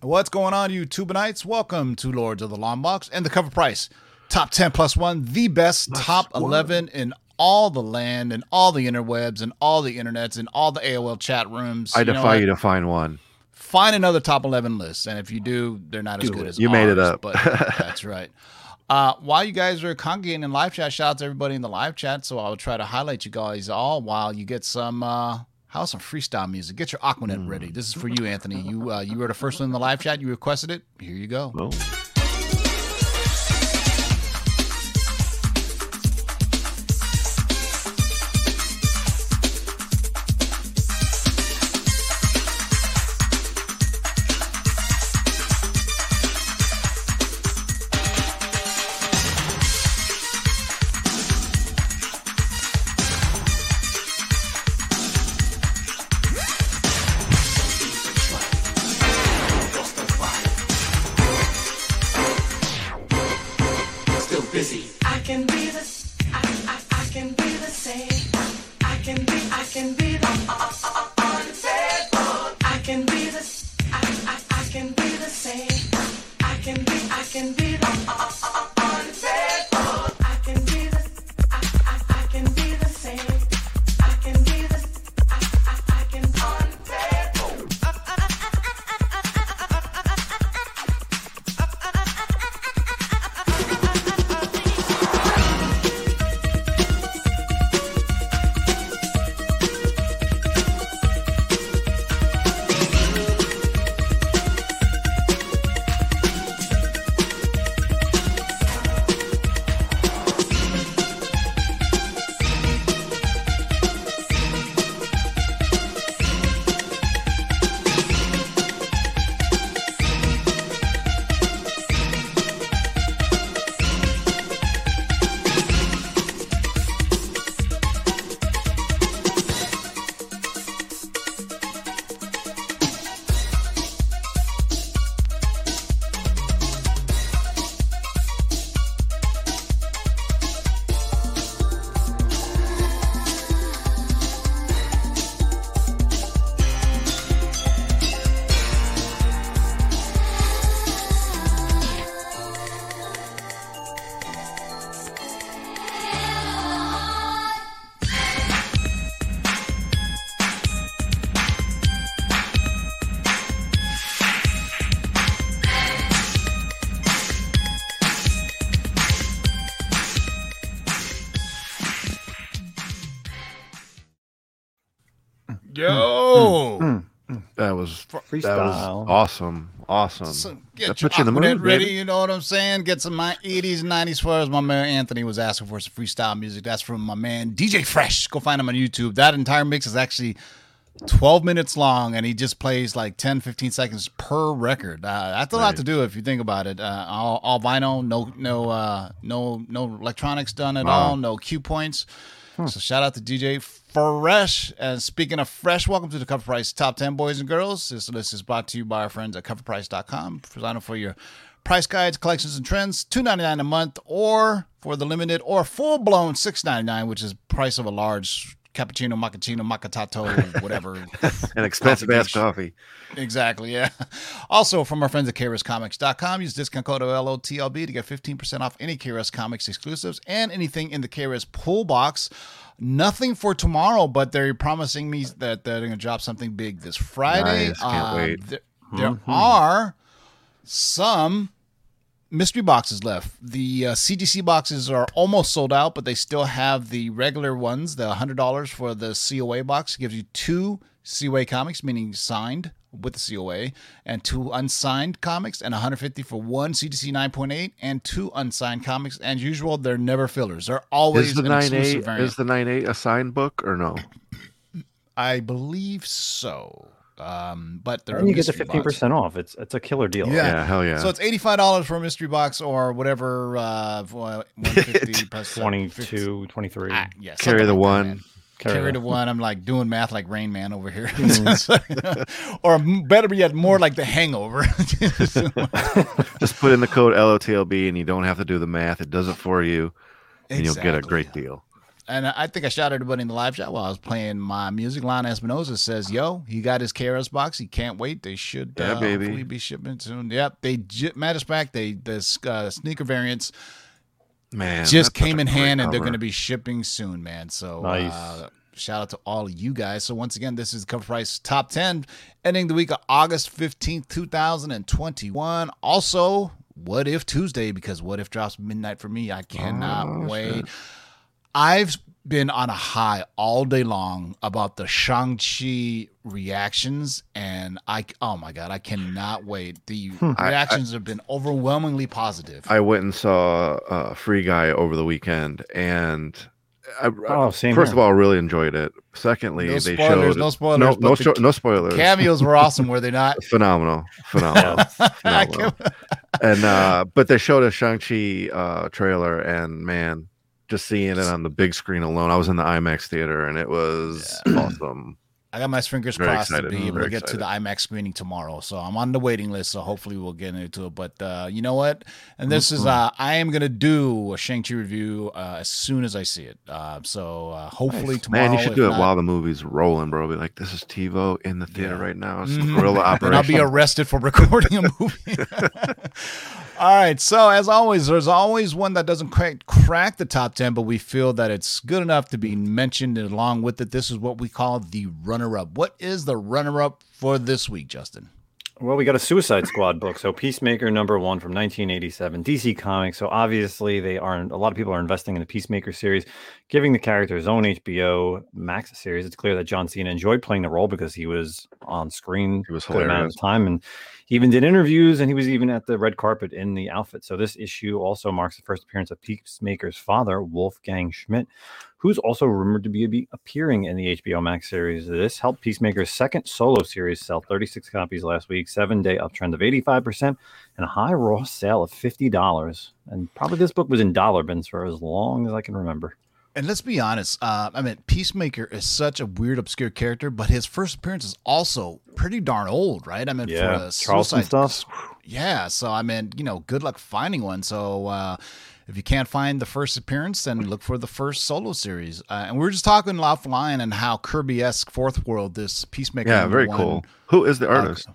What's going on, you Tubanites? Welcome to Lords of the Long Box and the cover price. Top 10 plus one, the best Plus top one. 11 in all the land and all the interwebs and all the internets and all the AOL chat rooms. I know defy you to find one. Find another top 11 list. And if you do, they're not as good it. as You made it up. But that's right. Uh, while you guys are congregating in live chat, shout out to everybody in the live chat. So I'll try to highlight you guys all while you get some uh how some freestyle music. Get your Aquanet ready. This is for you, Anthony. You uh, you were the first one in the live chat. You requested it. Here you go. Well, can be, I can be unfaithful. Was that was Freestyle. awesome. Awesome. So that get your puts you in the mood, ready. baby. You know what I'm saying? Get some my 80s, 90s for us. My man Anthony was asking for some freestyle music. That's from my man DJ Fresh. Go find him on YouTube. That entire mix is actually 12 minutes long, and he just plays like 10, 15 seconds per record. Uh, that's a lot to do if you think about it. Uh, all, all vinyl, no, no, uh, no, no electronics done at Wow. all, no cue points. So shout out to DJ Fresh. And speaking of fresh, welcome to the Cover Price Top 10 Boys and Girls. This list is brought to you by our friends at coverprice.com. Designer for your price guides, collections, and trends. $2.99 a month, or for the limited or full blown $6.99, which is price of a large cappuccino, macchiato, macchiato, whatever. An expensive Coffee ass coffee. Exactly, yeah. Also, from our friends at KRSComics.com, use discount code LOTLB to get 15% off any KRS Comics exclusives and anything in the KRS pull box. Nothing for tomorrow, but they're promising me that they're going to drop something big this Friday. Nice, can't wait. There, there are some mystery boxes left. The uh, CGC boxes are almost sold out, but they still have the regular ones. The hundred dollars for the COA box gives you two COA comics, meaning signed with the COA, and two unsigned comics, and 150 for one CGC 9.8 and two unsigned comics. And usual, they're never fillers. They're always Is the an nine eight is the nine eight a signed book or no? I believe so. Um, but they're you get the fifteen percent off. It's it's a killer deal. Yeah. Yeah, hell yeah. So it's eighty five dollars for a mystery box or whatever. Uh, one fifty plus 22, 23. Ah, yeah, Carry the like one. man. Carry Carry the one. I'm like doing math like Rain Man over here, or better yet, more like The Hangover. Just put in the code LOTLB and you don't have to do the math. It does it for you, and you'll get a great deal. and I think I shouted everybody in the live chat while I was playing my music. Lon Espinosa says, "Yo, he got his KRS box. He can't wait. They should Yeah, uh, baby. hopefully be shipping soon. Yep, they matter of fact, they the uh, sneaker variants Man, just came in great hand, and they're going to be shipping soon, man. So Nice. uh, shout out to all of you guys. So once again, this is cover price top ten, ending the week of August fifteenth, two thousand and twenty-one. Also, what if Tuesday? Because what if drops midnight for me? I cannot Oh, wait. shit. I've been on a high all day long about the Shang-Chi reactions, and I oh my god, I cannot wait. The Hmm. I- reactions have been overwhelmingly positive. I went and saw uh, Free Guy over the weekend, and I, Oh, same first here. of all, I really enjoyed it. Secondly, No they spoilers, showed no spoilers, no but no, the sho- no spoilers. Cameos were awesome, were they not? phenomenal, phenomenal, phenomenal. and uh, but they showed a Shang Chi uh, trailer, and man, just seeing it on the big screen alone, I was in the IMAX theater, and it was awesome. I got my fingers Very crossed to be able to get to the IMAX screening tomorrow. So I'm on the waiting list. So hopefully we'll get into it. But uh, you know what? And this is uh, I am gonna do a Shang Chi review uh, as soon as I see it. Uh, so uh, hopefully tomorrow. Man, you should do it not- while the movie's rolling, bro. Be like, this is TiVo in the theater Yeah. right now. It's Mhm. a guerrilla and I'll be arrested for recording a movie. All right. So as always, there's always one that doesn't quite crack the top ten, but we feel that it's good enough to be mentioned. And along with it, this is what we call the runner-up. What is the runner-up for this week, Justin? Well, we got a Suicide Squad book. So Peacemaker number one from 1987, DC Comics. So obviously, they are a lot of people are investing in the Peacemaker series, giving the character his own HBO Max series. It's clear that John Cena enjoyed playing the role because he was on screen He was a good amount hilarious. of time, and he even did interviews, and he was even at the red carpet in the outfit. So this issue also marks the first appearance of Peacemaker's father, Wolfgang Schmidt, who's also rumored to be, appearing in the HBO Max series. This helped Peacemaker's second solo series sell 36 copies last week, seven day uptrend of 85%, and a high raw sale of $50. And probably this book was in dollar bins for as long as I can remember. And let's be honest. Uh, I mean, Peacemaker is such a weird, obscure character, but his first appearance is also pretty darn old, right? I mean, Yeah, for a Charlton Suicide- stuff. Yeah. So I mean, you know, good luck finding one. So uh, if you can't find the first appearance, then look for the first solo series. Uh, and we were just talking offline and how Kirby-esque Fourth World this Peacemaker. yeah, very one- cool. Who is the artist?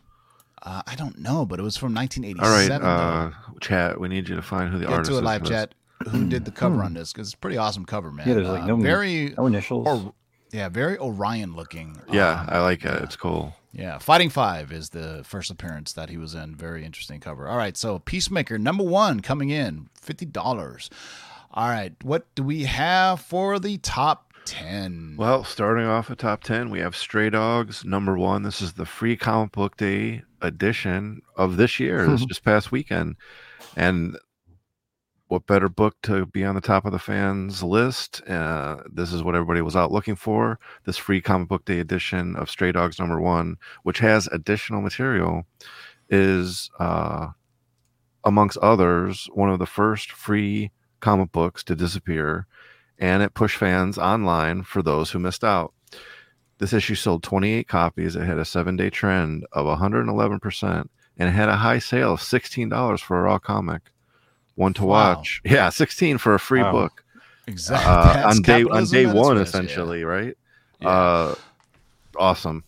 Uh, I don't know, but it was from All right, 1987. uh, chat. We need you to find who the Get artist to a is. live chat. Who did the cover on this? Because it's a pretty awesome cover, man. Yeah, there's like Uh, no- very No initials. or yeah, very Orion looking. Yeah, Um, I like it. It's cool. yeah, Fighting Five is the first appearance that he was in. Very interesting cover. All right, so Peacemaker number one coming in fifty dollars. All right, what do we have for the top ten? Well, starting off at top 10, we have Stray Dogs, number one. This is the free comic book day edition of this year, this just past weekend. And what better book to be on the top of the fans list? Uh, this is what everybody was out looking for. This free comic book day edition of Stray Dogs, number one, which has additional material, is, uh, amongst others, one of the first free comic books to disappear and it pushed fans online for those who missed out. This issue sold 28 copies. It had a seven day trend of 111%, and it had a high sale of $16 for a raw comic. One to Wow. watch. Yeah, 16 for a free Wow. book exactly uh, on day on day one, Yeah. essentially, right? Yeah. Uh, awesome.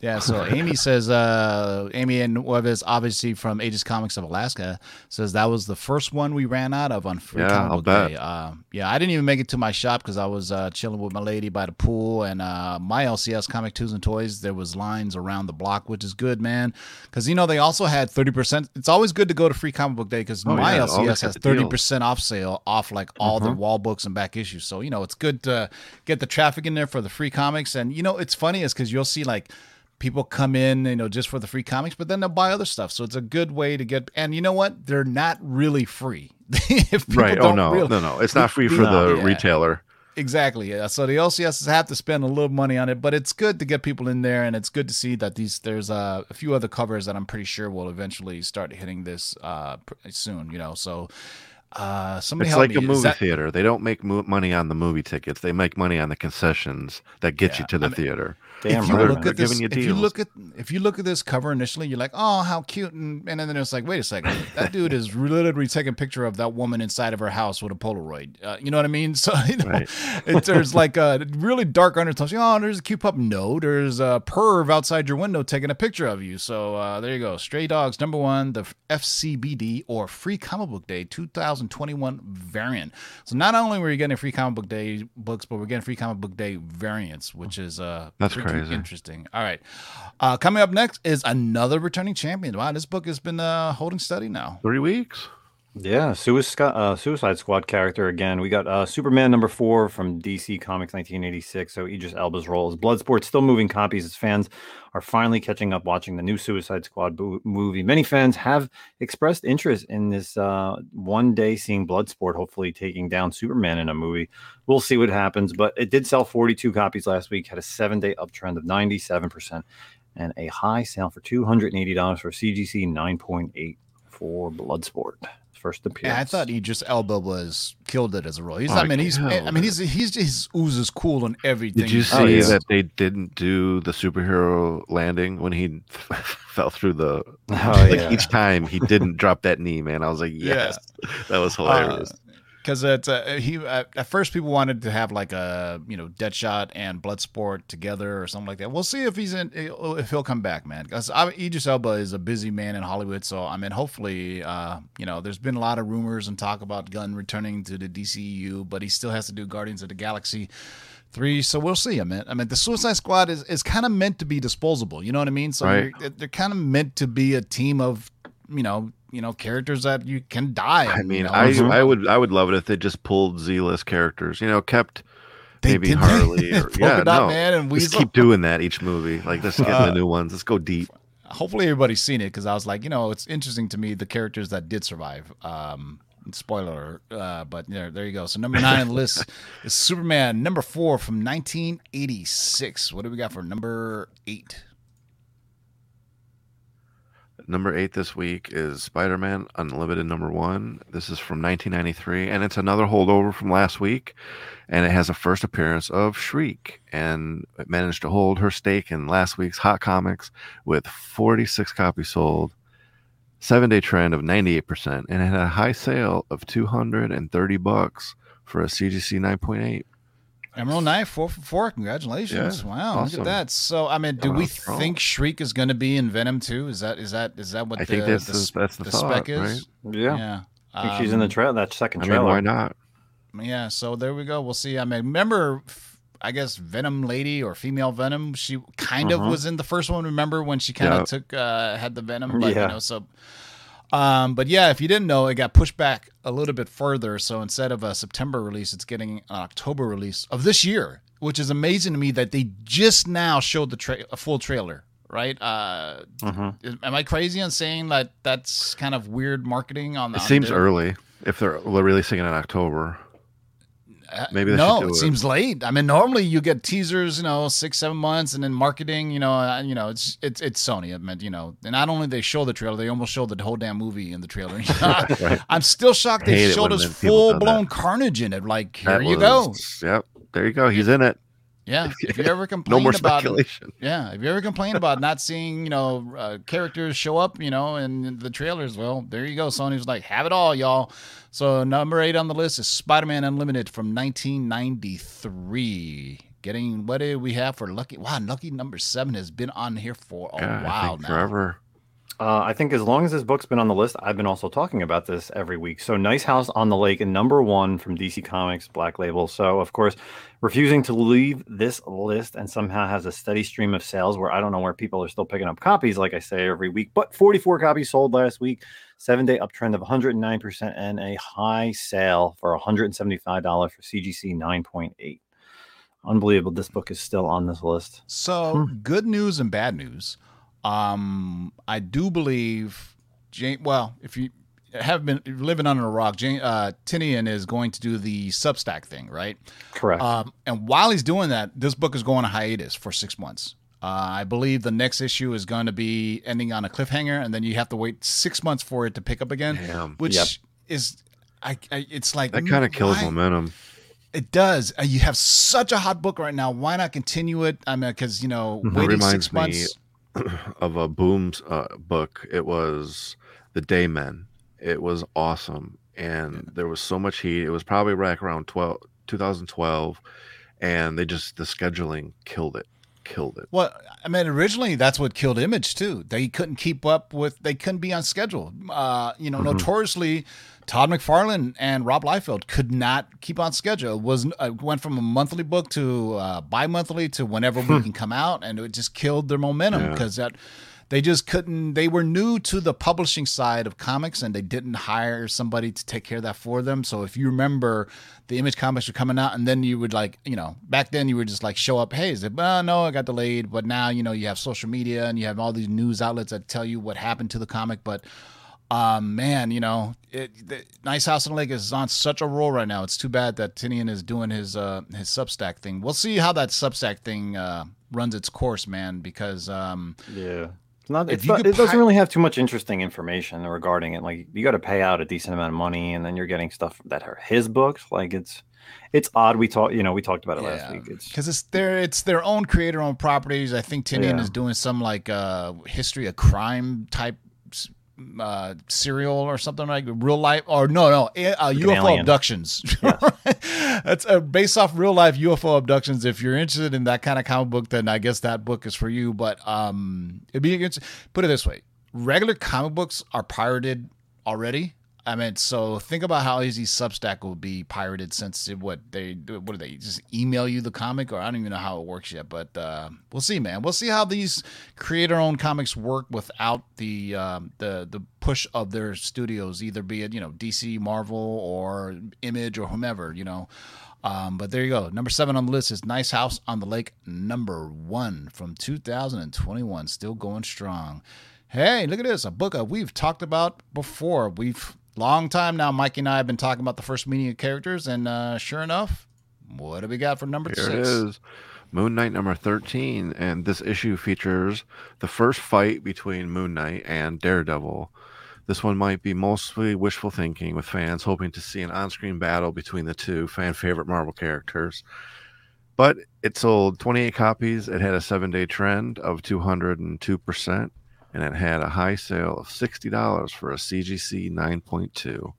Yeah, so Amy says, uh, Amy and Nueves, obviously from Aegis Comics of Alaska, says that was the first one we ran out of on Free Yeah, Comic I'll Book bet. Day. Uh, yeah, I didn't even make it to my shop because I was uh, chilling with my lady by the pool. And uh, my LCS Comic Twos and Toys, there was lines around the block, which is good, man. Because, you know, they also had 30%. It's always good to go to Free Comic Book Day because Oh, my yeah, LCS has 30% off sale off like all the Mhm. wall books and back issues. So, you know, it's good to get the traffic in there for the free comics. And, you know, it's funny is because you'll see like, people come in, you know, just for the free comics, but then they'll buy other stuff. So it's a good way to get. And you know what? They're not really free. if Right. Oh, no. no, no. It's not free for No. the Yeah. retailer. Exactly. Yeah. So the LCSs have to spend a little money on it, but it's good to get people in there, and it's good to see that these there's uh, a few other covers that I'm pretty sure will eventually start hitting this uh, soon. You know, so. Uh, somebody It's like me. a movie that- theater. They don't make mo- money on the movie tickets. They make money on the concessions that get Yeah, you to the I mean, theater. Damn if you right, look at this, if you look at if you look at this cover initially, you're like, oh, how cute, and, and then it's like, wait a second, that dude is literally taking a picture of that woman inside of her house with a Polaroid. Uh, you know what I mean? So you know, Right. it, there's like a really dark undertones. Oh, there's a cute pup. No, there's a perv outside your window taking a picture of you. So uh, there you go. Stray Dogs number one, the FCBD or Free Comic Book Day 2021 variant. So not only were you getting free comic book day books, but we're getting free comic book day variants, which is uh That's pretty crazy. interesting. All right, uh, coming up next is another returning champion. Wow, this book has been uh, holding steady now. Three weeks. Yeah, Suicide, uh, Suicide Squad character again. We got uh, Superman number four from DC Comics 1986. So Idris Elba's role as Bloodsport still moving copies as fans are finally catching up watching the new Suicide Squad bo- movie. Many fans have expressed interest in this uh, one day seeing Bloodsport hopefully taking down Superman in a movie. We'll see what happens, but it did sell 42 copies last week, had a seven day uptrend of 97%, and a high sale for $280 for CGC 9.8 for Bloodsport. First appearance. Yeah, I thought Idris Elba was killed it as a role. He's, Oh, I mean, he's, I mean, he's, he's just oozes cool on everything. Did you see Oh, yeah. that they didn't do the superhero landing when he fell through the? Oh, like yeah. each time he didn't drop that knee, man. I was like, Yeah. yes, that was uh, hilarious. Because it's uh, he uh, at first people wanted to have like a you know Deadshot and Bloodsport together or something like that. We'll see if he's in if he'll come back, man. Because Idris Elba is a busy man in Hollywood, so I mean, hopefully, uh, you know, there's been a lot of rumors and talk about Gunn returning to the DCU, but he still has to do Guardians of the Galaxy. Three, so we'll see. I mean, I mean, the Suicide Squad is, is kind of meant to be disposable. You know what I mean? So Right. you're- they're kind of meant to be a team of, you know, you know, characters that you can die. I mean, you know? I Mhm. I would I would love it if they just pulled Z-list characters. You know, kept They maybe did- Harley or yeah, Dot no. Man and Let's Weasel. keep doing that each movie. Like let's get Uh, the new ones. Let's go deep. Hopefully, everybody's seen it because I was like, you know, it's interesting to me the characters that did survive. Um, spoiler, uh, but there, there you go. So number nine on the list is Superman. Number four from 1986. What do we got for number eight? Number eight this week is Spider Man Unlimited number one. This is from 1993, and it's another holdover from last week. And it has a first appearance of Shriek, and it managed to hold her stake in last week's Hot Comics with 46 copies sold, seven day trend of 98%, and it had a high sale of 230 bucks for a CGC 9.8. Emerald Knife, four for four. Congratulations! Yeah, wow, look at that. So, I mean, do Coming we strong. think Shriek is going to be in Venom too? Is that is that is that what I the, think that's the, the- that's the the thought, spec is? Yeah. yeah. I think she's in the Um, trail that second I trailer. mean, why not? Yeah, so there we go. We'll see. I mean, remember, f- I guess Venom Lady or female Venom, she kind of Mhm. was in the first one. Remember when she kind of Yeah. took uh had the Venom, but Yeah. you know, so um but yeah, if you didn't know, it got pushed back a little bit further. So instead of a September release, it's getting an October release of this year, which is amazing to me that they just now showed the tra- a full trailer, right? Uh Mhm. am I crazy on saying that that's kind of weird marketing on the It on seems their- early if they're releasing it in October. Uh, Maybe no, do it it. seems late. I mean, normally you get teasers, you know, six, seven months, and then marketing. You know, uh, you know, it's it's it's Sony. I mean, you know, and not only they show the trailer, they almost show the whole damn movie in the trailer. I'm still shocked they showed us full blown Carnage in it. Like, here That you go. Yep. There you go. He's in it. Yeah. If you ever No complain more about speculation. yeah, if you ever complain about not seeing, you know, uh, characters show up, you know, in the trailers, well, there you go. Sony's like, have it all, y'all. So number eight on the list is Spider-Man Unlimited from 1993. Getting what did we have for Lucky? Wow, Lucky number seven has been on here for a while now. forever. Uh, I think as long as this book's been on the list, I've been also talking about this every week. So, Nice House on the Lake, and number one from DC Comics, Black Label. So, of course, refusing to leave this list and somehow has a steady stream of sales where I don't know where people are still picking up copies, like I say every week. But 44 copies sold last week, seven day uptrend of 109%, and a high sale for $175 for CGC 9.8. Unbelievable. This book is still on this list. So Hmm. good news and bad news. Um, I do believe Jane. Well, if you have been living under a rock, Jane uh, Tynion is going to do the Substack thing, right? Correct. Um, and while he's doing that, this book is going on hiatus for six months. Uh, I believe the next issue is going to be ending on a cliffhanger, and then you have to wait six months for it to pick up again, Damn. which Yep. is. I, I it's like That kind of kills why- momentum. It does. Uh, You have such a hot book right now. Why not continue it? I mean, because you know, Mhm. waiting six months. of a Booms uh, book. It was The Daymen. It was awesome, and there was so much heat. It was probably right around 12, 2012, and they just the scheduling killed it, killed it. Well, I mean, originally that's what killed Image too. They couldn't keep up with. They couldn't be on schedule. Uh, you know, Mhm. notoriously, Todd McFarlane and Rob Liefeld could not keep on schedule. It was uh, went from a monthly book to uh, bi-monthly to whenever we can come out, and it just killed their momentum Yeah. because that they just couldn't. They were new to the publishing side of comics, and they didn't hire somebody to take care of that for them. So if you remember, the Image comics were coming out, and then you would like, you know, back then you would just like show up. Hey, is it? Uh, no, it got delayed. But now you know you have social media and you have all these news outlets that tell you what happened to the comic. But um, man, you know, it, the, Nice House on the Lake is on such a roll right now. It's too bad that Tynion is doing his uh, his Substack thing. We'll see how that Substack thing uh, runs its course, man. Because um, Yeah. It's not, it's not, it doesn't really have too much interesting information regarding it. Like you got to pay out a decent amount of money, and then you're getting stuff that are his books. Like it's it's odd. We talked, you know, we talked about it last week. It's because it's their it's their own creator owned properties. I think Tynion Yeah. is doing some like uh history of crime type uh serial or something like real life or no no uh, an UFO abductions. That's uh, based off real life UFO abductions. If you're interested in that kind of comic book, then I guess that book is for you. But um, it'd be against. Put it this way: regular comic books are pirated already. I mean, so think about how easy Substack will be pirated since it, what they what do they just email you the comic or I don't even know how it works yet, but uh, we'll see, man. We'll see how these creator-owned comics work without the um, the the push of their studios, either be it you know DC, Marvel, or Image or whomever, you know. Um, but there you go. Number seven on the list is Nice House on the Lake, number one from 2021, still going strong. Hey, look at this. A book we've talked about before. We've long time now, Mikey and I have been talking about the first meeting of characters, and uh, sure enough, what do we got for number Here six? it is. Moon Knight number 13. And this issue features the first fight between Moon Knight and Daredevil. This one might be mostly wishful thinking with fans hoping to see an on screen battle between the two fan favorite Marvel characters. But it sold 28 copies. It had a seven day trend of 202%, and it had a high sale of $60 for a CGC 9.2.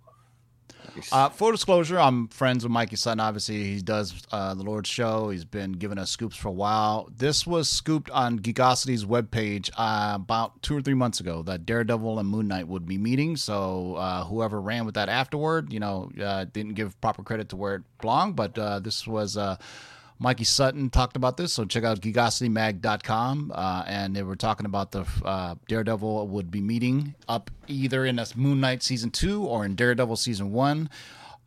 Uh, full disclosure, I'm friends with Mikey Sutton. Obviously, he does uh, the Lord's Show. He's been giving us scoops for a while. This was scooped on Geekosity's webpage uh, about two or three months ago that Daredevil and Moon Knight would be meeting. So uh, whoever ran with that afterward, you know, uh, didn't give proper credit to where it belonged. But uh, this was. Mikey Sutton talked about this, so check out geekositymag.com. Uh, and they were talking about the uh, Daredevil would be meeting up either in this Moon Knight season two or in Daredevil season one.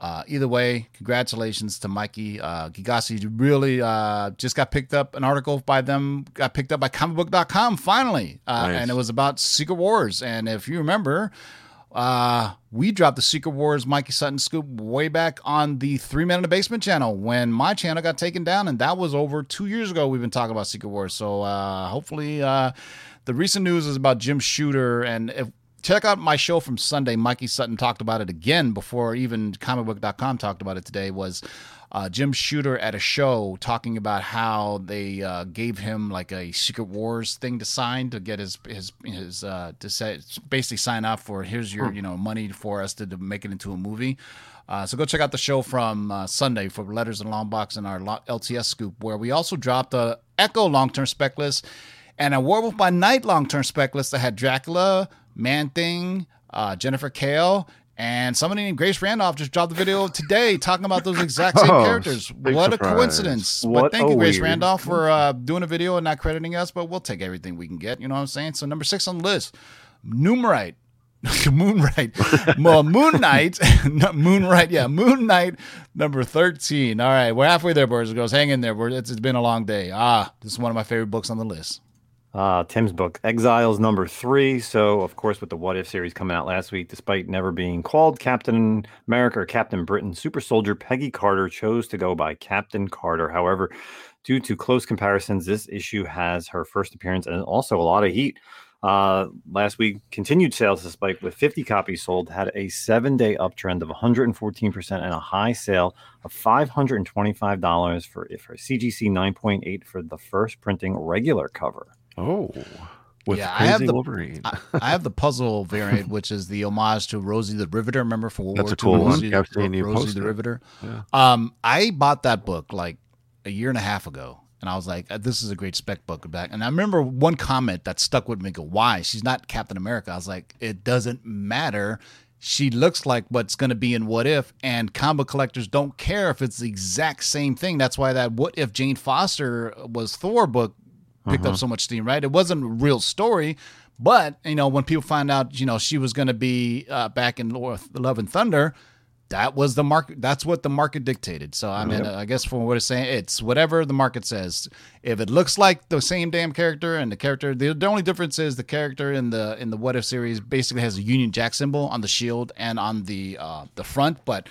Uh, either way, congratulations to Mikey. Uh, Geekosity really uh, just got picked up. An article by them got picked up by comicbook.com finally. Uh, Nice. And it was about Secret Wars. And if you remember, uh, we dropped the Secret Wars Mikey Sutton scoop way back on the Three Men in the Basement channel when my channel got taken down, and that was over two years ago. We've been talking about Secret Wars, so uh, hopefully, uh, the recent news is about Jim Shooter, and if check out my show from Sunday. Mikey Sutton talked about it again before even comicbook.com talked about it today. Was uh, Jim Shooter at a show talking about how they uh, gave him like a Secret Wars thing to sign to get his his his uh, to say basically sign off for here's your you know money for us to, to make it into a movie. Uh, so go check out the show from uh, Sunday for Letters and Long Box and our LTS scoop, where we also dropped a Echo long term spec list and a Werewolf by Night long term spec list that had Dracula, Man Thing, uh, Jennifer Kale, and somebody named Grace Randolph just dropped the video today talking about those exact same Oh, characters. What surprise. a coincidence. but thank you, Grace weird Randolph, for uh, doing a video and not crediting us, but we'll take everything we can get. You know what I'm saying? So, number six on the list, Numerite. Moonlight, well, Moon Knight, not Moonlight, yeah, Moon Knight, number thirteen. All right, we're halfway there, boys and girls. Hang in there. It's been a long day. Ah, this is one of my favorite books on the list. Uh, Tim's book, Exiles number three. So, of course, with the What If series coming out last week, despite never being called Captain America or Captain Britain, super soldier Peggy Carter chose to go by Captain Carter. However, due to close comparisons, this issue has her first appearance and also a lot of heat. Uh, last week, continued sales to spike with 50 copies sold, had a seven day uptrend of 114% and a high sale of $525 for, for CGC 9.8 for the first printing regular cover. Oh, with Yeah, I have the- Wolverine. I, I have the puzzle variant, which is the homage to Rosie the Riveter. Remember from World That's a War II, cool one. Rosie, I've seen you Rosie the it. Riveter. Yeah. Um, I bought that book like a year and a half ago, and I was like, uh, "This is a great spec book." Back, and I remember one comment that stuck with me. Go, why? She's not Captain America. I was like, it doesn't matter. She looks like what's going to be in What If, and comic collectors don't care if it's the exact same thing. That's why that What If Jane Foster was Thor book picked up so much steam, right? It wasn't a real story, but you know when people find out, you know she was going to be uh, back in Love Love and Thunder, that was the market. That's what the market dictated. So I mean, I guess from what it's saying, it's whatever the market says. If it looks like the same damn character and the character, the, the only difference is the character in the in the What If series basically has a Union Jack symbol on the shield and on the uh, the front, but.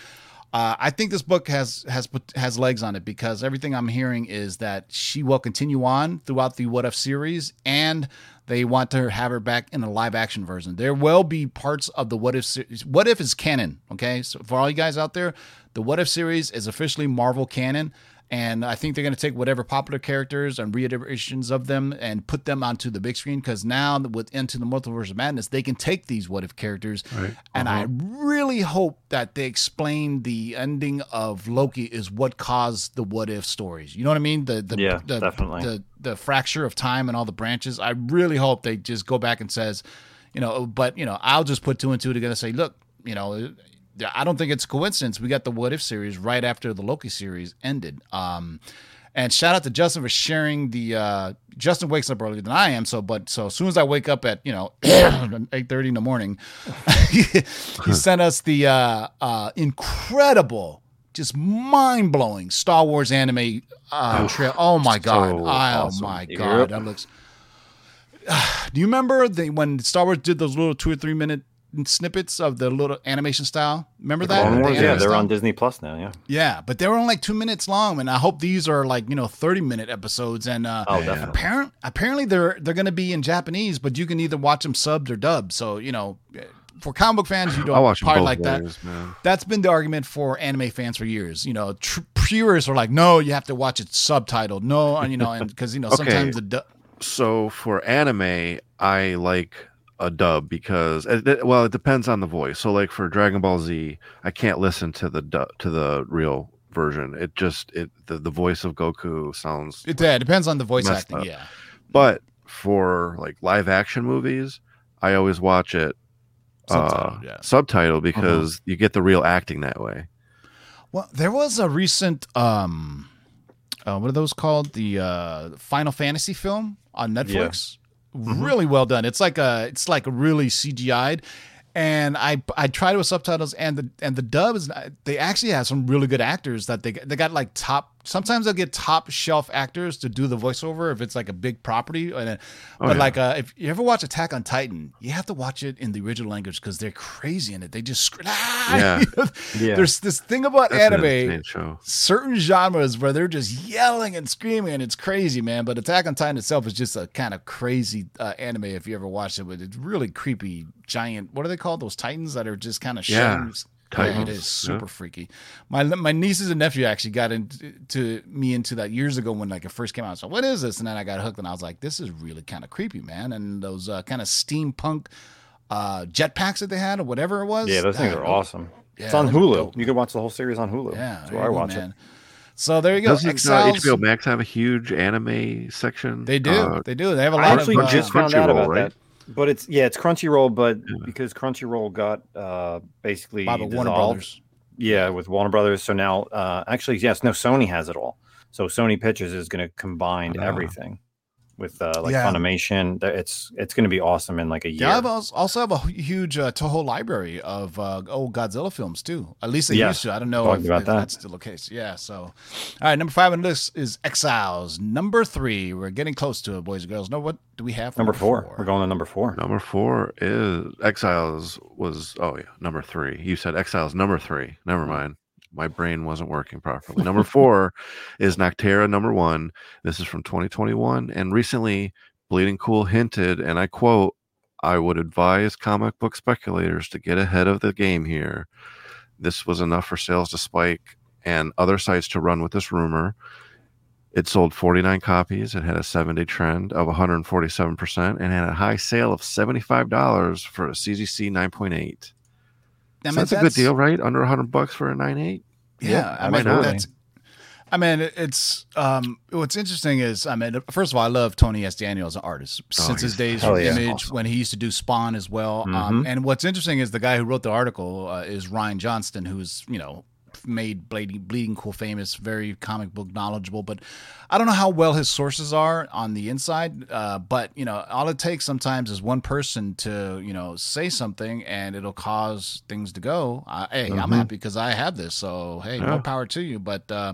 Uh, I think this book has has has legs on it because everything I'm hearing is that she will continue on throughout the What If series, and they want to have her back in a live action version. There will be parts of the What If series. What If is canon, okay? So for all you guys out there, the What If series is officially Marvel canon. And I think they're going to take whatever popular characters and reiterations of them and put them onto the big screen because now with Into the Multiverse of Madness, they can take these what if characters. Right. And I uh-huh. really hope that they explain the ending of Loki is what caused the what if stories. You know what I mean? The the Yeah, the, definitely. the the fracture of time and all the branches. I really hope they just go back and says, you know, but you know, I'll just put two and two together and say, look, you know, I don't think it's a coincidence. We got the What If series right after the Loki series ended. Um, and shout out to Justin for sharing the. Uh, Justin wakes up earlier than I am, so but so as soon as I wake up at you know eight thirty in the morning, he sent us the uh, uh, incredible, just mind blowing Star Wars anime uh, trail. Oh my god! so oh awesome. my Yep. god! That looks. Do you remember the when Star Wars did those little two or three minute snippets of the little animation style? Remember that? Clone The yeah, they're style? on Disney Plus now. Yeah. Yeah, but they were only like two minutes long, and I hope these are like you know thirty minute episodes. And uh, Oh, definitely. apparent, apparently they're they're going to be in Japanese, but you can either watch them subbed or dubbed. So you know, for comic book fans, you don't watch them probably both like that. Man. That's been the argument for anime fans for years. You know, tr- purists are like, no, you have to watch it subtitled. No, and you know, and because you know Okay. sometimes the du- So for anime, I like a dub because it, it- well, it depends on the voice. So like for Dragon Ball Z, I can't listen to the du- to the real version. It just it the, the voice of Goku sounds. it, yeah, it depends on the voice acting. up. Yeah, But for like live action movies, I always watch it uh, Subtitled, yeah. subtitled because you get the real acting that way. Well, there was a recent um uh, what are those called? The uh Final Fantasy film on Netflix. Mm-hmm. Really well done. It's like a it's like really CGI'd. And I I tried it with subtitles and the and the dub is they actually have some really good actors that they they got like top sometimes they'll get top shelf actors to do the voiceover if it's like a big property and it- but yeah. like uh, if you ever watch Attack on Titan you have to watch it in the original language because they're crazy in it they just scream Yeah. Yeah. there's this thing about That's anime certain genres where they're just yelling and screaming and it's crazy man but attack on titan itself is just a kind of crazy uh, anime if you ever watched it but it's really creepy giant what are they called those titans that are just kind of Yeah, shedding yeah, it Titans, is yeah. super freaky. My my nieces and nephew actually got into me into that years ago when like it first came out. So what is this? And then I got hooked and I was like, this is really kind of creepy, man. And those uh, kind of steampunk uh, jetpacks that they had or whatever it was. Yeah, those things uh, are awesome. it's on Hulu. dope. You can watch the whole series on Hulu. Yeah, that's where I watch man. it. So there you go. Doesn't uh, HBO Max have a huge anime section? They do. Uh, they do. They have a I lot actually of. uh, just found out about right? that. But it's yeah, it's Crunchyroll, but Yeah. because Crunchyroll got uh basically by the Warner Brothers. Yeah, with Warner Brothers. So now uh actually yes, no, Sony has it all. So Sony Pictures is gonna combine Ah. everything with uh like Yeah. Funimation. It's it's gonna be awesome in like a year. Yeah, I also also have a huge uh, Toho library of uh, old Godzilla films too. At least they Yeah, used to. I don't know talked if, about if that. that's still the case. Yeah. So, all right, number five on the list is Exiles. Number three, we're getting close to it, boys and girls. No, what do we have? For number four. We're going to number four. Number four is Exiles was oh yeah, number three. You said Exiles number three. Never mind. My brain wasn't working properly. Number four is Nocterra number one. This is from 2021. And recently Bleeding Cool hinted, and I quote, I would advise comic book speculators to get ahead of the game here. This was enough for sales to spike and other sites to run with this rumor. It sold 49 copies. It had a seven day trend of 147% and had a high sale of $75 for a CGC 9.8. I So mean, that's, a good deal, right? Under 100 bucks for a 9.8. Yeah, Yeah, I mean absolutely. that's. I mean, it's um, what's interesting is, I mean, first of all, I love Tony S. Daniel as an artist since his days hell from yeah. Image Awesome. when he used to do Spawn as well. Um, Mhm. and what's interesting is the guy who wrote the article uh, is Ryan Johnston, who's you know made Bleeding, Bleeding Cool famous, very comic book knowledgeable. But I don't know how well his sources are on the inside. Uh, but you know, all it takes sometimes is one person to you know say something, and it'll cause things to go. Uh, hey, I'm Mhm. happy because I have this, so hey, Yeah. more power to you. But uh,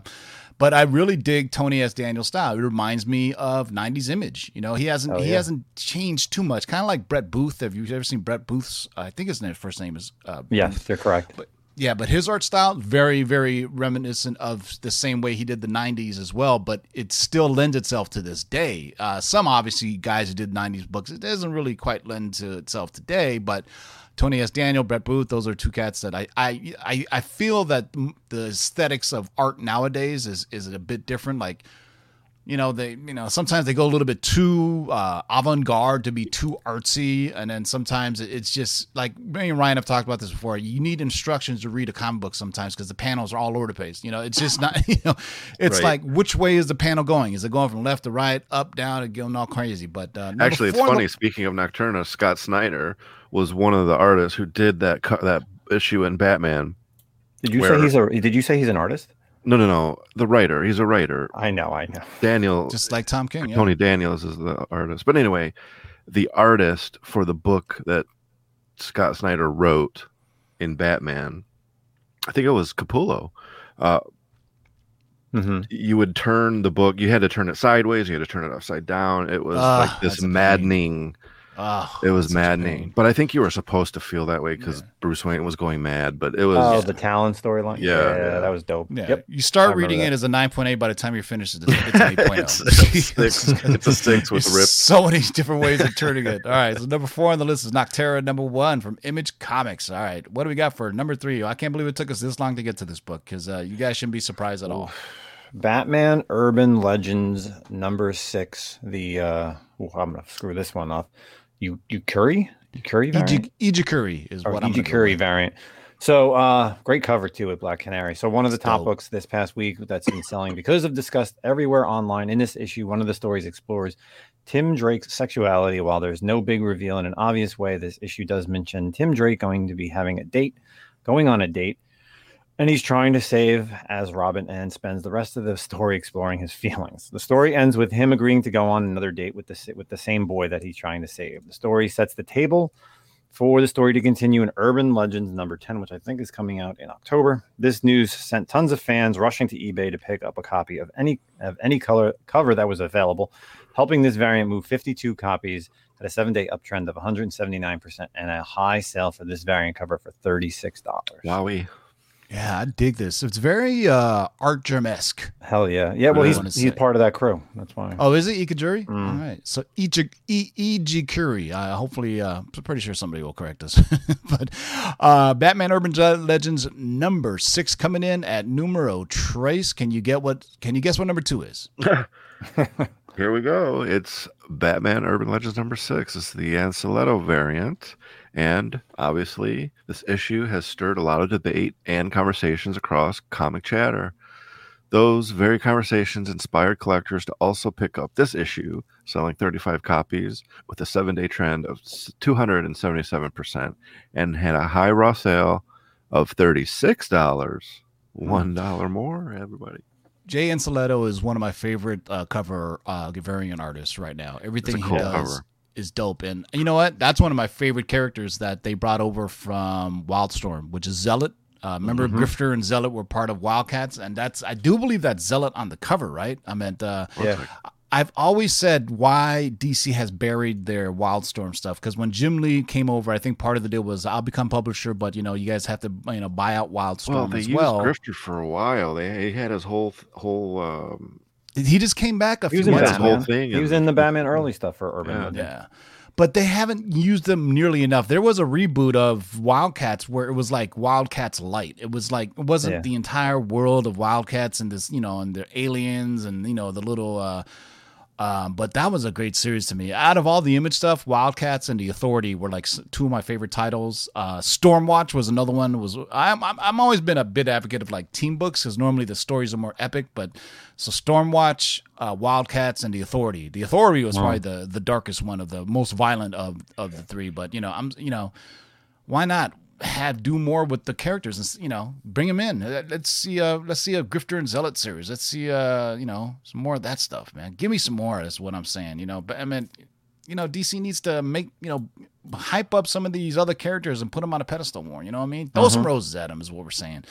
but I really dig Tony S. Daniel style. It reminds me of '90s Image. You know, he hasn't Oh, he hasn't changed too much. Kind of like Brett Booth. Have you ever seen Brett Booth's? I think his name, first name is uh, Yes, you're correct. Yeah, but his art style very, very reminiscent of the same way he did the '90s as well. But it still lends itself to this day. Uh, some obviously guys who did '90s books, it doesn't really quite lend to itself today. But Tony S. Daniel, Brett Booth, those are two cats that I I I, I feel that the aesthetics of art nowadays is is a bit different. Like you know they you know sometimes they go a little bit too uh, avant-garde to be too artsy and then sometimes it's just like me and ryan have talked about this before you need instructions to read a comic book sometimes because the panels are all over the place you know it's just not you know it's Right. like which way is the panel going is it going from left to right up down and going all crazy but uh, Actually, it's four- funny. Speaking of Nocturna, Scott Snyder was one of the artists who did that co- that issue in Batman. Did you Where- say he's a? Did you say he's an artist? No, no, no. The writer. He's a writer. I know, I know. Daniel. just like tom king yeah. Tony Daniels is the artist. But anyway, the artist for the book that Scott Snyder wrote in Batman, I think it was Capullo. Uh, hmm you would turn the book. You had to turn it sideways. You had to turn it upside down. It was Ah, like this that's a pain. maddening. Oh, It was that's such a maddening. But I think you were supposed to feel that way because Yeah. Bruce Wayne was going mad. But it was. Oh, the Talon storyline. Yeah. yeah, that was dope. yeah, Yep. you start reading that. it as a 9.8 by the time you finish it it's, it's an 8.0 It's- it's a six- it's a six with There's rip. so many different ways of turning it all right so number four on the list is Nocterra number one from image comics all right what do we got for number three i can't believe it took us this long to get to this book because uh, you guys shouldn't be surprised at all Batman Urban Legends number six. The uh, ooh, I'm gonna screw this one up. You you Curry you Curry variant? Iji- Ijikuri is or what i'm go Curry variant. So uh great cover too with Black Canary. So one of the top dope. books this past week that's been selling because of discussed everywhere online. In this issue, one of the stories explores Tim Drake's sexuality. While there's no big reveal in an obvious way, this issue does mention Tim Drake going to be having a date, going on a date, and he's trying to save as Robin and spends the rest of the story exploring his feelings. The story ends with him agreeing to go on another date with the with the same boy that he's trying to save. The story sets the table for the story to continue in Urban Legends number 10, which I think is coming out in October. This news sent tons of fans rushing to eBay to pick up a copy of any of any color cover that was available, helping this variant move 52 copies at a seven-day uptrend of 179% and a high sale for this variant cover for $36. Wowie. Yeah i dig this it's very uh Artgerm-esque Hell yeah. Yeah, well he's he's say. part of that crew. That's why. Oh, is it Ikajuri? Mm. All right. So Iji E E.G. Curie. Uh, hopefully, uh, I'm pretty sure somebody will correct us. but uh, Batman Urban Legends number six coming in at numero trace. Can you get what? Can you guess what number two is? Here we go. It's Batman Urban Legends number six. It's the Anacleto variant. And obviously, this issue has stirred a lot of debate and conversations across comic chatter. Those very conversations inspired collectors to also pick up this issue, selling 35 copies with a seven day trend of 277%, and had a high raw sale of $36. $1 more, everybody. Jay Anacleto is one of my favorite uh, cover uh, variant artists right now. Everything cool he does cover. Is dope, and you know what? That's one of my favorite characters that they brought over from Wildstorm, which is Zealot. Uh, remember, Mhm. Grifter and Zealot were part of Wildcats, and that's I do believe that Zealot on the cover, right? I meant uh, Yeah. I've always said why DC has buried their Wildstorm stuff because when Jim Lee came over, I think part of the deal was I'll become publisher, but you know you guys have to you know buy out Wildstorm Well, they as used well. Grifter for a while. They he had his whole whole um, he just came back a He few months ago. Whole thing He was in the Batman early stuff for Urban Yeah. Yeah. but they haven't used them nearly enough. There was a reboot of Wildcats where it was like Wildcats Light. It was like it wasn't Yeah. the entire world of Wildcats and this, you know, and the aliens and you know the little. uh um, but that was a great series to me. Out of all the image stuff, Wildcats and The Authority were like two of my favorite titles. Uh, Stormwatch was another one. Was I'm I'm, I'm always been a bit advocate of like team books because normally the stories are more epic. But so Stormwatch, uh, Wildcats, and The Authority. The Authority was probably the the darkest one of the most violent of of the three. But you know I'm you know why not have do more with the characters and you know bring them in. Let's see uh let's see a grifter and zealot series. Let's see uh you know some more of that stuff man. Give me some more Is what i'm saying you know. But i mean you know dc needs to make you know hype up some of these other characters and put them on a pedestal more you know what i mean? Throw some roses at them is what we're saying.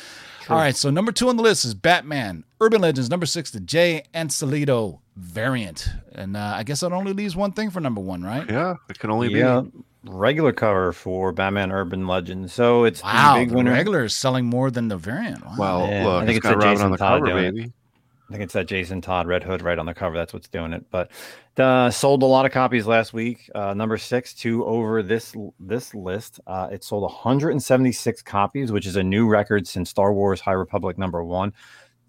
All right so number two on the list is batman urban legends number six the jay Anacleto variant. And uh, i guess that only leaves one thing for number one right? Yeah, it can only Yeah, be. Regular cover for Batman Urban Legends. So it's wow the big the winner. regular is selling more than the variant wow. Well, Yeah, look, I think it's it's got Robin Jason on the Todd cover, doing it. baby. I think it's that Jason Todd Red Hood right on the cover. That's what's doing it. But uh, sold a lot of copies last week. Uh, number six to over this this list. Uh, it sold 176 copies, which is a new record since Star Wars High Republic number one.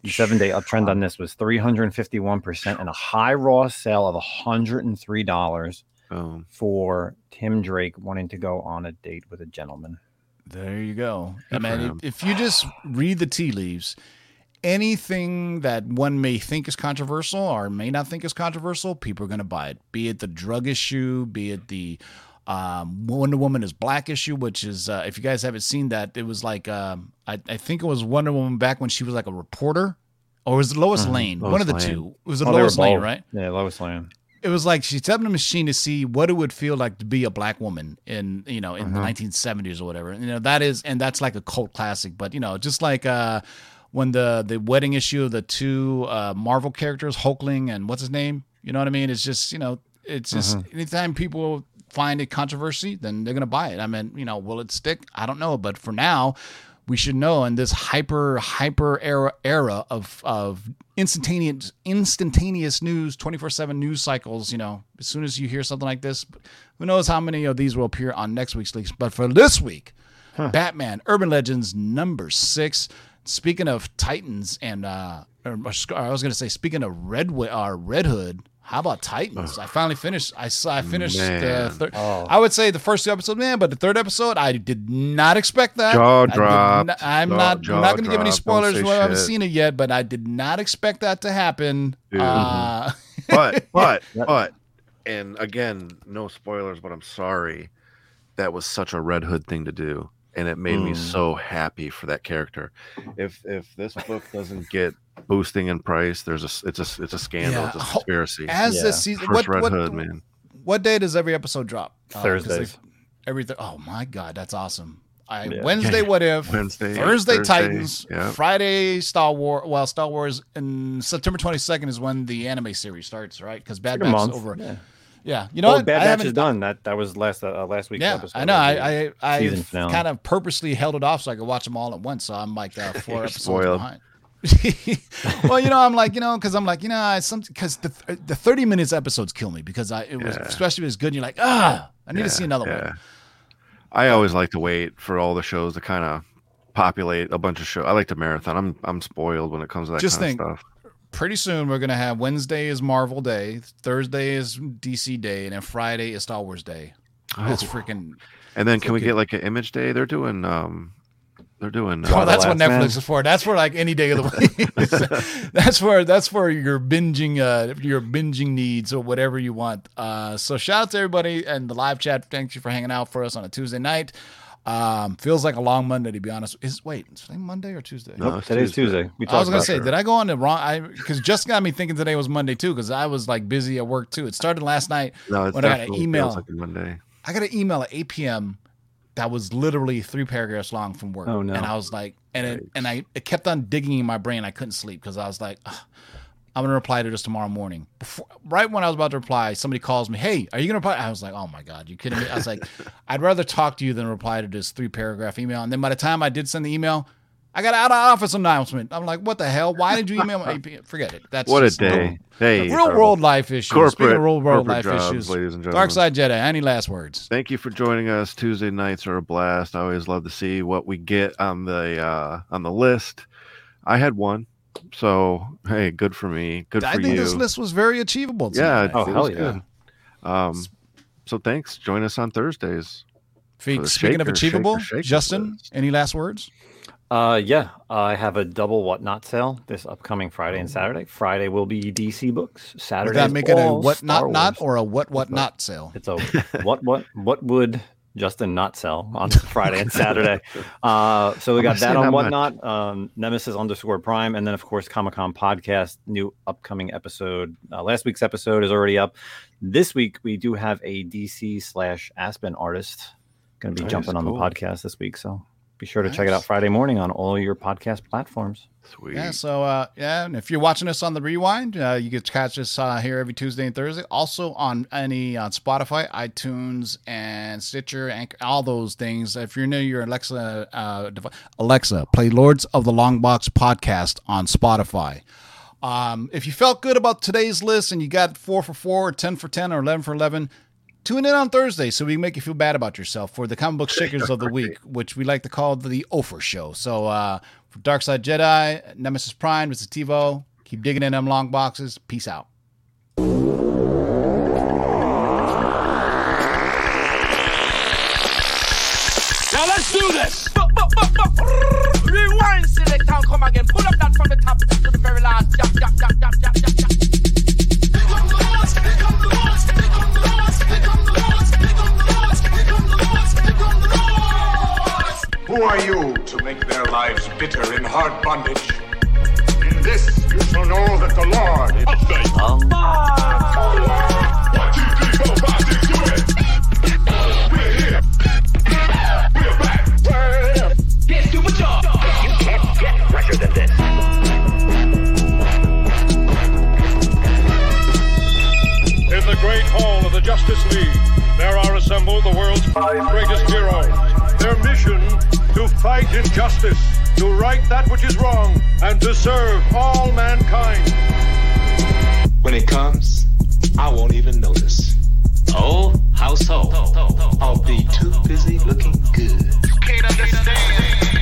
The seven day uptrend on this was 351 percent and a high raw sale of 103 dollars Boom. for Tim Drake wanting to go on a date with a gentleman. There you go. I Good for mean, if, if you just read the tea leaves, anything that one may think is controversial or may not think is controversial, people are going to buy it. Be it the drug issue, be it the um, Wonder Woman is black issue, which is uh, if you guys haven't seen that, it was like um, I, I think it was Wonder Woman back when she was like a reporter, or was it Lois Lane? Lois One of the Lane. two. It was a Oh, Lois Lane, right? Yeah, Lois Lane. It was like she set up the machine to see what it would feel like to be a black woman in you know in Uh-huh. the 1970s or whatever. You know that is and that's like a cult classic. But you know just like uh when the the wedding issue of the two uh Marvel characters Hulkling and what's his name, you know what I mean? It's just you know it's just Uh-huh. anytime people find a controversy, then they're gonna buy it. I mean you know will it stick? I don't know, but for now. We should know in this hyper hyper era era of of instantaneous instantaneous news 24/7 news cycles, you know, as soon as you hear something like this, who knows how many of these will appear on next week's leaks. But for this week, Batman Urban Legends number 6. Speaking of Titans and uh I was going to say speaking of Red uh, Red Hood, how about Titans? I finally finished I saw I finished the Man. third Oh. I would say the first two episodes, man, but the third episode, I did not expect that. Jaw I did dropped. not- I'm Jaw- not. jaw I'm not going to give any spoilers. Well, I haven't seen it yet, but I did not expect that to happen. Uh, but but but and again no spoilers but i'm sorry that was such a red hood thing to do and it made me Mm. so happy for that character if if this book doesn't get boosting in price there's a it's a it's a scandal Yeah. it's a conspiracy as Yeah. the season, first what red what, hood man what day does every episode drop? Uh, 'cause Thursdays. they- Every th- oh my god, that's awesome. I, Yeah. Wednesday, what if? Wednesday, Thursday, Thursday, Titans. yeah. Friday, Star Wars. Well, Star Wars, and September twenty second is when the anime series starts, right? Because Bad Like a Batch is over. Yeah. Yeah, you know Well, what? Bad I Batch is done. That that was last uh, last week's Yeah, episode. I know. I I, I kind of purposely held it off so I could watch them all at once. So I'm like uh, four episodes spoiled. behind. well, you know, I'm like, you know, because I'm like, you know, I some because the the 30 minutes episodes kill me because I it was Yeah. especially if it's good. And you're like, ah, I need to see another yeah. one. i always like to wait for all the shows to kind of populate a bunch of shows i like to marathon i'm i'm spoiled when it comes to that Just kind think, of stuff Pretty soon we're gonna have Wednesday is Marvel Day, Thursday is DC Day, and then Friday is Star Wars Day. That's Oh. freaking. and then can we okay. get like an image day they're doing um they're doing Oh, uh, that's what Netflix Man. is for. That's for like any day of the week. that's for that's for your binging uh your binging needs or whatever you want. Uh so shout out to everybody and the live chat. Thank you for hanging out for us on a Tuesday night. Um feels like a long Monday to be honest. Is wait, is today Monday or Tuesday? No, Nope, it's today's Tuesday. Tuesday. We I was gonna say, that. did I go on the wrong? I because just got me thinking today was Monday too because I was like busy at work too. It started last night. No, it's when I got an definitely email. feels like a Monday. I got an email at 8 p.m. that was literally three paragraphs long from work. Oh, no. And I was like, and it, and I it kept on digging in my brain. I couldn't sleep because I was like, "Ugh, I'm gonna reply to this tomorrow morning. Before, right when I was about to reply, somebody calls me. Hey, are you gonna reply? I was like, oh my god, you kidding me? I was like, I'd rather talk to you than reply to this three paragraph email. And then by the time I did send the email, I got out of office announcement. I'm like, what the hell? Why did you email me? Forget it. That's What a just day. Hey, Real world life issues. Speaking Corporate- of real world life jobs, issues. ladies and gentlemen. Dark. Side Jedi. Any last words? Thank you for joining us. Tuesday nights are a blast. I always love to see what we get on the uh, on the list. I had one, so hey, good for me. Good I for you. I think you. this list was very achievable. yeah, tonight. Oh, it hell yeah. good. Um, so thanks. Join us on Thursdays. Fe- for the Speaking of achievable, shaker, shaker Justin, list. any last words? Uh, yeah, I have a double whatnot sale this upcoming Friday and Saturday. Friday will be DC books. Would Saturday, that make it a all what not not or a what what not sale? It's a what what what would Justin not sell on Friday and Saturday? Uh, so we got that on whatnot. Um, Nemesis underscore Prime, and then of course Comic Con podcast. New upcoming episode. Uh, last week's episode is already up. This week we do have a DC slash Aspen artist going to be Nice, jumping on cool. the podcast this week. So be sure to check it out Friday morning on all your podcast platforms. Sweet. Yeah, so uh, yeah, and if you're watching us on the rewind, uh, you can catch us uh, here every Tuesday and Thursday. Also on any on Spotify, iTunes, and Stitcher, and all those things. If you're new, your Alexa, uh, devi- Alexa, play Lords of the Long Box podcast on Spotify. Um, if you felt good about today's list and you got four for four, or ten for ten, or eleven for eleven, tune in on Thursday so we can make you feel bad about yourself for the comic book shakers of the week, which we like to call the Ofer Show. So uh, for Dark Side Jedi, Nemesis Prime, this is TiVo. Keep digging in them long boxes. Peace out. Now let's do this. Rewind, select and come again. Pull up that from the top to the very last. Jump, jump, jump. Who are you to make their lives bitter in hard bondage? In this you shall know that the Lord is um, In the great hall of the Justice League, there are assembled the world's five greatest heroes. Their mission to fight injustice, to right that which is wrong, and to serve all mankind. When it comes, I won't even notice. Oh, how so? I'll be too busy looking good. You Can't understand.